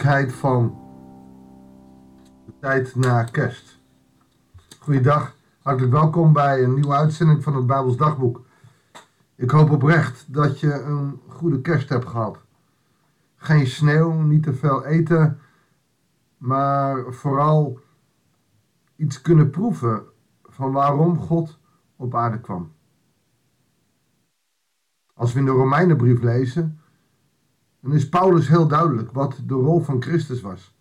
van de tijd na kerst. Goeiedag, hartelijk welkom bij een nieuwe uitzending van het Bijbels Dagboek. Ik hoop oprecht dat je een goede kerst hebt gehad. Geen sneeuw, niet te veel eten, maar vooral iets kunnen proeven van waarom God op aarde kwam. Als we in de Romeinenbrief lezen, dan is Paulus heel duidelijk wat de rol van Christus was.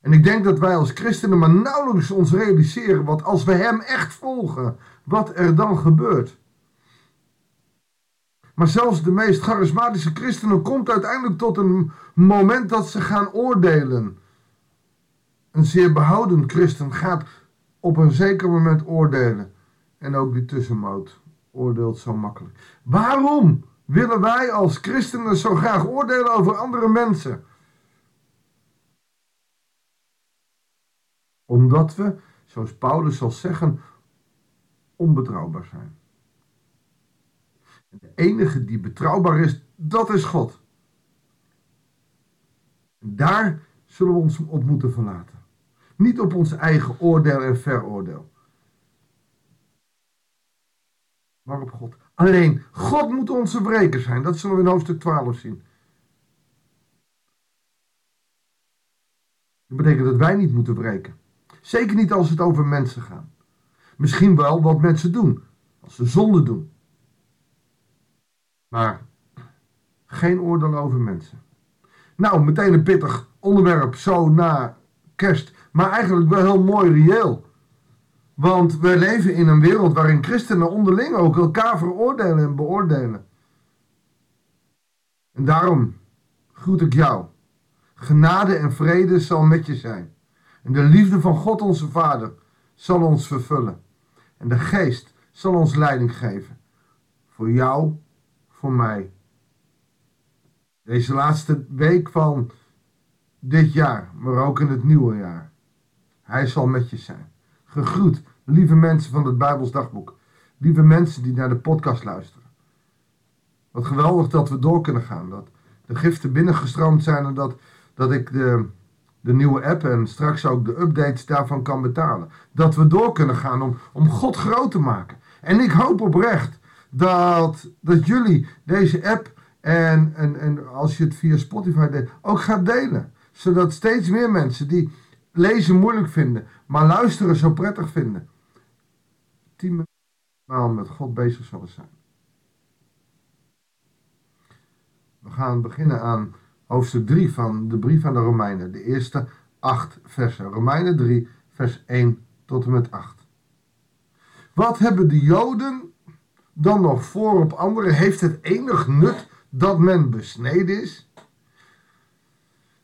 En ik denk dat wij als christenen maar nauwelijks ons realiseren wat als we hem echt volgen, wat er dan gebeurt. Maar zelfs de meest charismatische christenen komt uiteindelijk tot een moment dat ze gaan oordelen. Een zeer behouden christen gaat op een zeker moment oordelen. En ook die tussenmoot oordeelt zo makkelijk. Waarom? Willen wij als christenen zo graag oordelen over andere mensen? Omdat we, zoals Paulus zal zeggen, onbetrouwbaar zijn. En de enige die betrouwbaar is, dat is God. En daar zullen we ons op moeten verlaten. Niet op ons eigen oordeel en veroordeel. Maar op God. Alleen, God moet onze wreker zijn. Dat zullen we in hoofdstuk 12 zien. Dat betekent dat wij niet moeten wreken. Zeker niet als het over mensen gaat. Misschien wel wat mensen doen. Als ze zonde doen. Maar geen oordeel over mensen. Nou, meteen een pittig onderwerp zo na kerst. Maar eigenlijk wel heel mooi reëel. Want we leven in een wereld waarin christenen onderling ook elkaar veroordelen en beoordelen. En daarom groet ik jou. Genade en vrede zal met je zijn. En de liefde van God onze Vader zal ons vervullen. En de Geest zal ons leiding geven. Voor jou, voor mij. Deze laatste week van dit jaar, maar ook in het nieuwe jaar. Hij zal met je zijn. Gegroet Lieve mensen van het Bijbels Dagboek. Lieve mensen die naar de podcast luisteren. Wat geweldig dat we door kunnen gaan. Dat de giften binnengestroomd zijn en dat, dat ik de, de nieuwe app en straks ook de updates daarvan kan betalen. Dat we door kunnen gaan om, om God groot te maken. En ik hoop oprecht dat, dat jullie deze app en, en, en als je het via Spotify deed, ook gaat delen. Zodat steeds meer mensen die lezen moeilijk vinden, maar luisteren zo prettig vinden, tien maal met God bezig zullen zijn. We gaan beginnen aan hoofdstuk 3 van de brief aan de Romeinen. De eerste acht versen. Romeinen 3, vers 1 tot en met 8. Wat hebben de Joden dan nog voor op anderen? Heeft het enig nut dat men besneden is?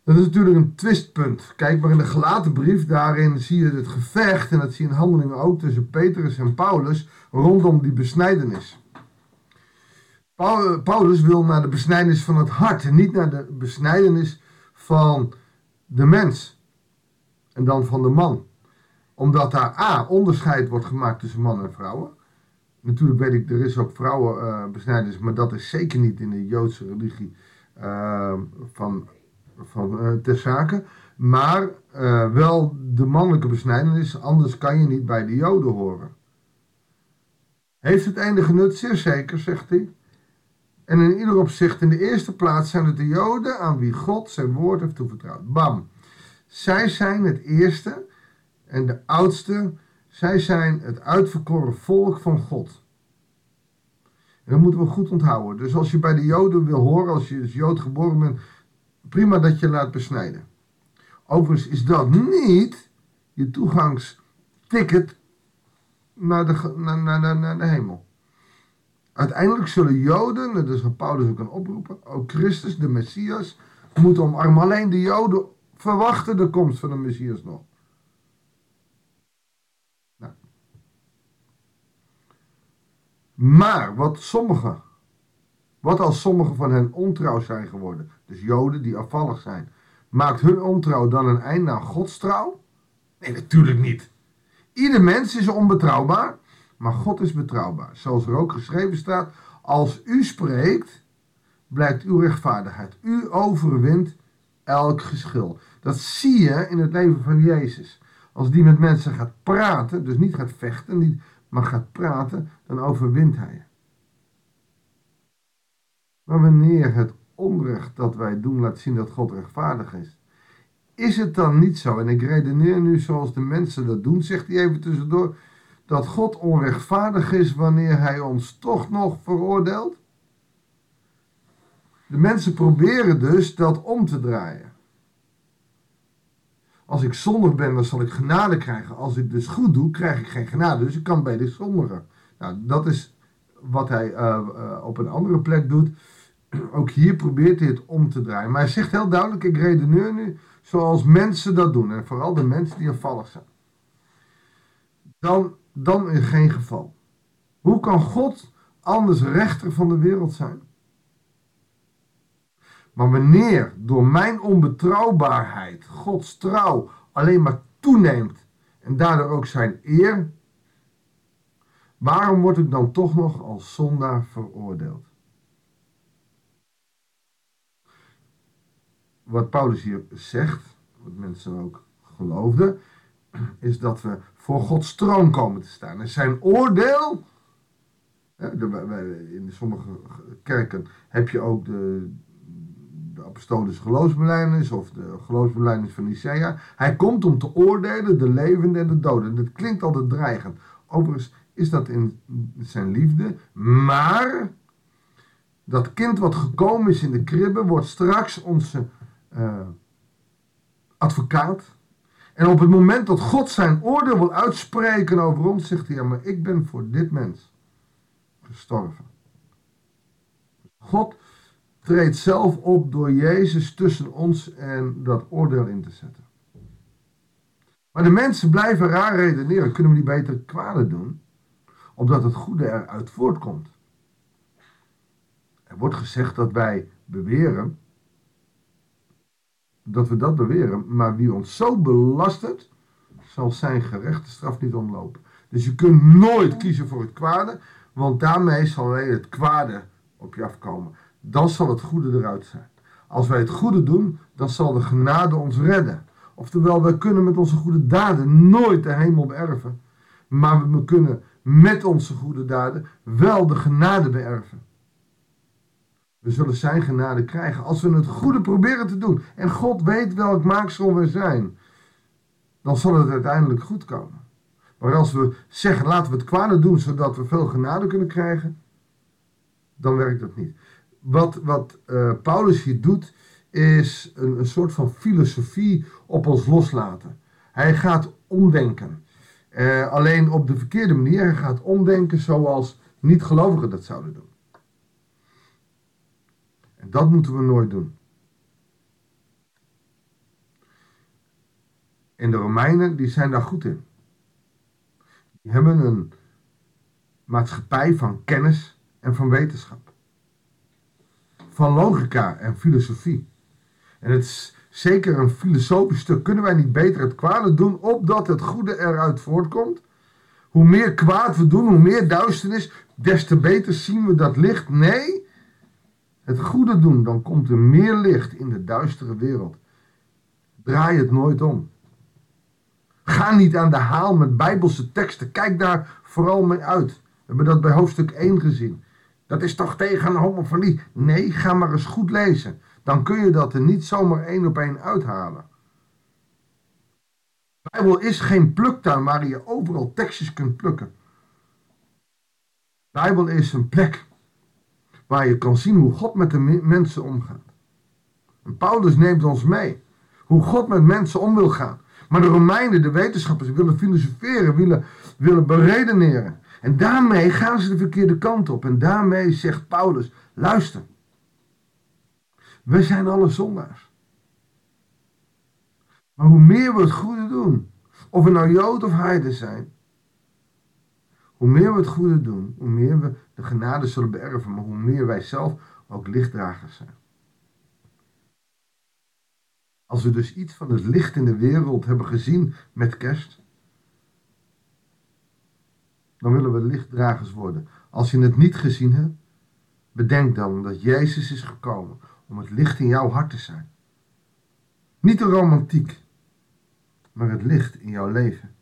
Dat is natuurlijk een twistpunt. Kijk maar in de gelaten brief, daarin zie je het gevecht, en dat zie je in handelingen ook tussen Petrus en Paulus, rondom die besnijdenis. Paulus wil naar de besnijdenis van het hart en niet naar de besnijdenis van de mens en dan van de man. Omdat daar A, onderscheid wordt gemaakt tussen man en vrouwen. Natuurlijk weet ik, er is ook vrouwenbesnijdenis, maar dat is zeker niet in de Joodse religie uh, van van, uh, ter zake. Maar uh, wel de mannelijke besnijdenis, anders kan je niet bij de Joden horen. Heeft het enige nut? Zeer zeker, zegt hij. En in ieder opzicht, in de eerste plaats zijn het de Joden aan wie God zijn woord heeft toevertrouwd. Bam. Zij zijn het eerste en de oudste. Zij zijn het uitverkoren volk van God. En dat moeten we goed onthouden. Dus als je bij de Joden wil horen, als je als Jood geboren bent, prima dat je laat besnijden. Overigens is dat niet je toegangsticket naar de, naar, naar, naar de hemel. Uiteindelijk zullen Joden, dat is wat Paulus ook kan oproepen, ook Christus, de Messias, moeten omarmen. Alleen de Joden verwachten de komst van de Messias nog. Nou. Maar wat sommigen wat als sommigen van hen ontrouw zijn geworden, dus Joden die afvallig zijn, maakt hun ontrouw dan een einde aan Gods trouw? Nee, natuurlijk niet. Ieder mens is onbetrouwbaar, maar God is betrouwbaar. Zoals er ook geschreven staat, als u spreekt, blijkt uw rechtvaardigheid. U overwint elk geschil. Dat zie je in het leven van Jezus. Als die met mensen gaat praten, dus niet gaat vechten, maar gaat praten, dan overwint hij. Maar wanneer het onrecht dat wij doen laat zien dat God rechtvaardig is, is het dan niet zo, en ik redeneer nu zoals de mensen dat doen, zegt hij even tussendoor, dat God onrechtvaardig is wanneer hij ons toch nog veroordeelt? De mensen proberen dus dat om te draaien. Als ik zondig ben, dan zal ik genade krijgen. Als ik dus goed doe, krijg ik geen genade. Dus ik kan bij de zondigen. Nou, dat is wat hij uh, uh, op een andere plek doet. Ook hier probeert hij het om te draaien. Maar hij zegt heel duidelijk: ik redeneer nu zoals mensen dat doen. En vooral de mensen die afvallig zijn. Dan, dan in geen geval. Hoe kan God anders rechter van de wereld zijn? Maar wanneer door mijn onbetrouwbaarheid Gods trouw alleen maar toeneemt en daardoor ook zijn eer, waarom word ik dan toch nog als zondaar veroordeeld? Wat Paulus hier zegt, wat mensen ook geloofden, is dat we voor Gods troon komen te staan. En zijn oordeel, in sommige kerken heb je ook de, de apostolische geloofsbelijdenis of de geloofsbelijdenis van Nicea. Hij komt om te oordelen de levenden en de doden. Dat klinkt altijd dreigend. Overigens is dat in zijn liefde, maar dat kind wat gekomen is in de kribbe wordt straks onze advocaat. En op het moment dat God zijn oordeel wil uitspreken over ons, zegt hij: Ja, maar ik ben voor dit mens gestorven. God treedt zelf op door Jezus tussen ons en dat oordeel in te zetten. Maar de mensen blijven raar redeneren. Kunnen we niet beter kwade doen? Omdat het goede eruit voortkomt. Er wordt gezegd dat wij beweren, dat we dat beweren, maar wie ons zo belastert, zal zijn gerechte straf niet omlopen. Dus je kunt nooit kiezen voor het kwade, want daarmee zal alleen het kwade op je afkomen dan zal het goede eruit zijn. Als wij het goede doen, dan zal de genade ons redden. Oftewel, wij kunnen met onze goede daden nooit de hemel beërven. Maar we kunnen met onze goede daden wel de genade beërven. We zullen zijn genade krijgen als we het goede proberen te doen. En God weet welk maaksel we zijn. Dan zal het uiteindelijk goed komen. Maar als we zeggen, laten we het kwade doen zodat we veel genade kunnen krijgen, dan werkt dat niet wat, wat uh, Paulus hier doet, is een, een soort van filosofie op ons loslaten. Hij gaat omdenken. Uh, alleen op de verkeerde manier. Hij gaat omdenken zoals niet-gelovigen dat zouden doen. Dat moeten we nooit doen. En de Romeinen, die zijn daar goed in. Die hebben een maatschappij van kennis en van wetenschap van logica en filosofie. En het is zeker een filosofisch stuk. Kunnen wij niet beter het kwade doen, opdat het goede eruit voortkomt? Hoe meer kwaad we doen, hoe meer duisternis, des te beter zien we dat licht. Nee, het goede doen, dan komt er meer licht in de duistere wereld. Draai het nooit om. Ga niet aan de haal met bijbelse teksten. Kijk daar vooral mee uit. We hebben dat bij hoofdstuk 1 gezien. Dat is toch tegen een homofilie? Nee, ga maar eens goed lezen. Dan kun je dat er niet zomaar één op één uithalen. Bijbel is geen pluktuin waar je overal tekstjes kunt plukken. Bijbel is een plek waar je kan zien hoe God met de mensen omgaat. En Paulus neemt ons mee hoe God met mensen om wil gaan. Maar de Romeinen, de wetenschappers, willen filosoferen, willen, willen beredeneren. En daarmee gaan ze de verkeerde kant op. En daarmee zegt Paulus: luister, we zijn alle zondaars. Maar hoe meer we het goede doen, of we nou Jood of Heiden zijn, hoe meer we het goede doen, hoe meer we de genade zullen beërven, maar hoe meer wij zelf ook lichtdragers zijn. Als we dus iets van het licht in de wereld hebben gezien met kerst, dan willen we lichtdragers worden. Als je het niet gezien hebt, bedenk dan dat Jezus is gekomen om het licht in jouw hart te zijn. Niet de romantiek, maar het licht in jouw leven.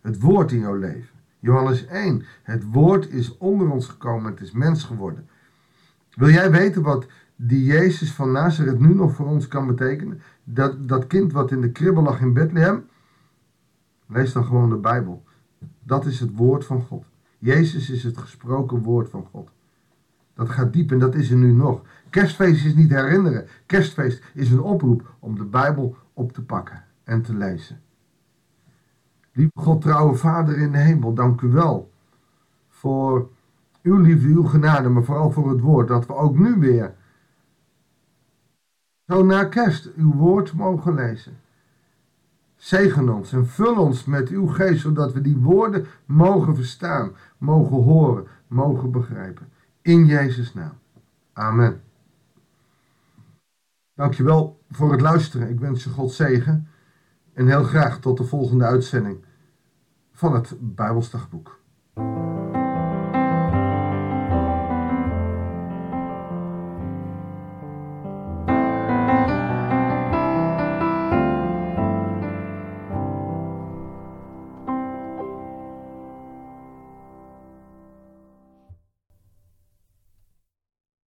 Het woord in jouw leven. Johannes 1. Het woord is onder ons gekomen, het is mens geworden. Wil jij weten wat die Jezus van Nazareth nu nog voor ons kan betekenen? Dat, dat kind wat in de kribbel lag in Bethlehem? Lees dan gewoon de Bijbel. Dat is het woord van God. Jezus is het gesproken woord van God. Dat gaat diep en dat is er nu nog. Kerstfeest is niet herinneren. Kerstfeest is een oproep om de Bijbel op te pakken en te lezen. Lieve God, trouwe Vader in de hemel, dank u wel voor uw liefde, uw genade, maar vooral voor het woord. Dat we ook nu weer zo na kerst uw woord mogen lezen. Zegen ons en vul ons met uw geest, zodat we die woorden mogen verstaan, mogen horen, mogen begrijpen. In Jezus' naam. Amen. Dankjewel voor het luisteren. Ik wens je God zegen. En heel graag tot de volgende uitzending van het Bijbelsdagboek.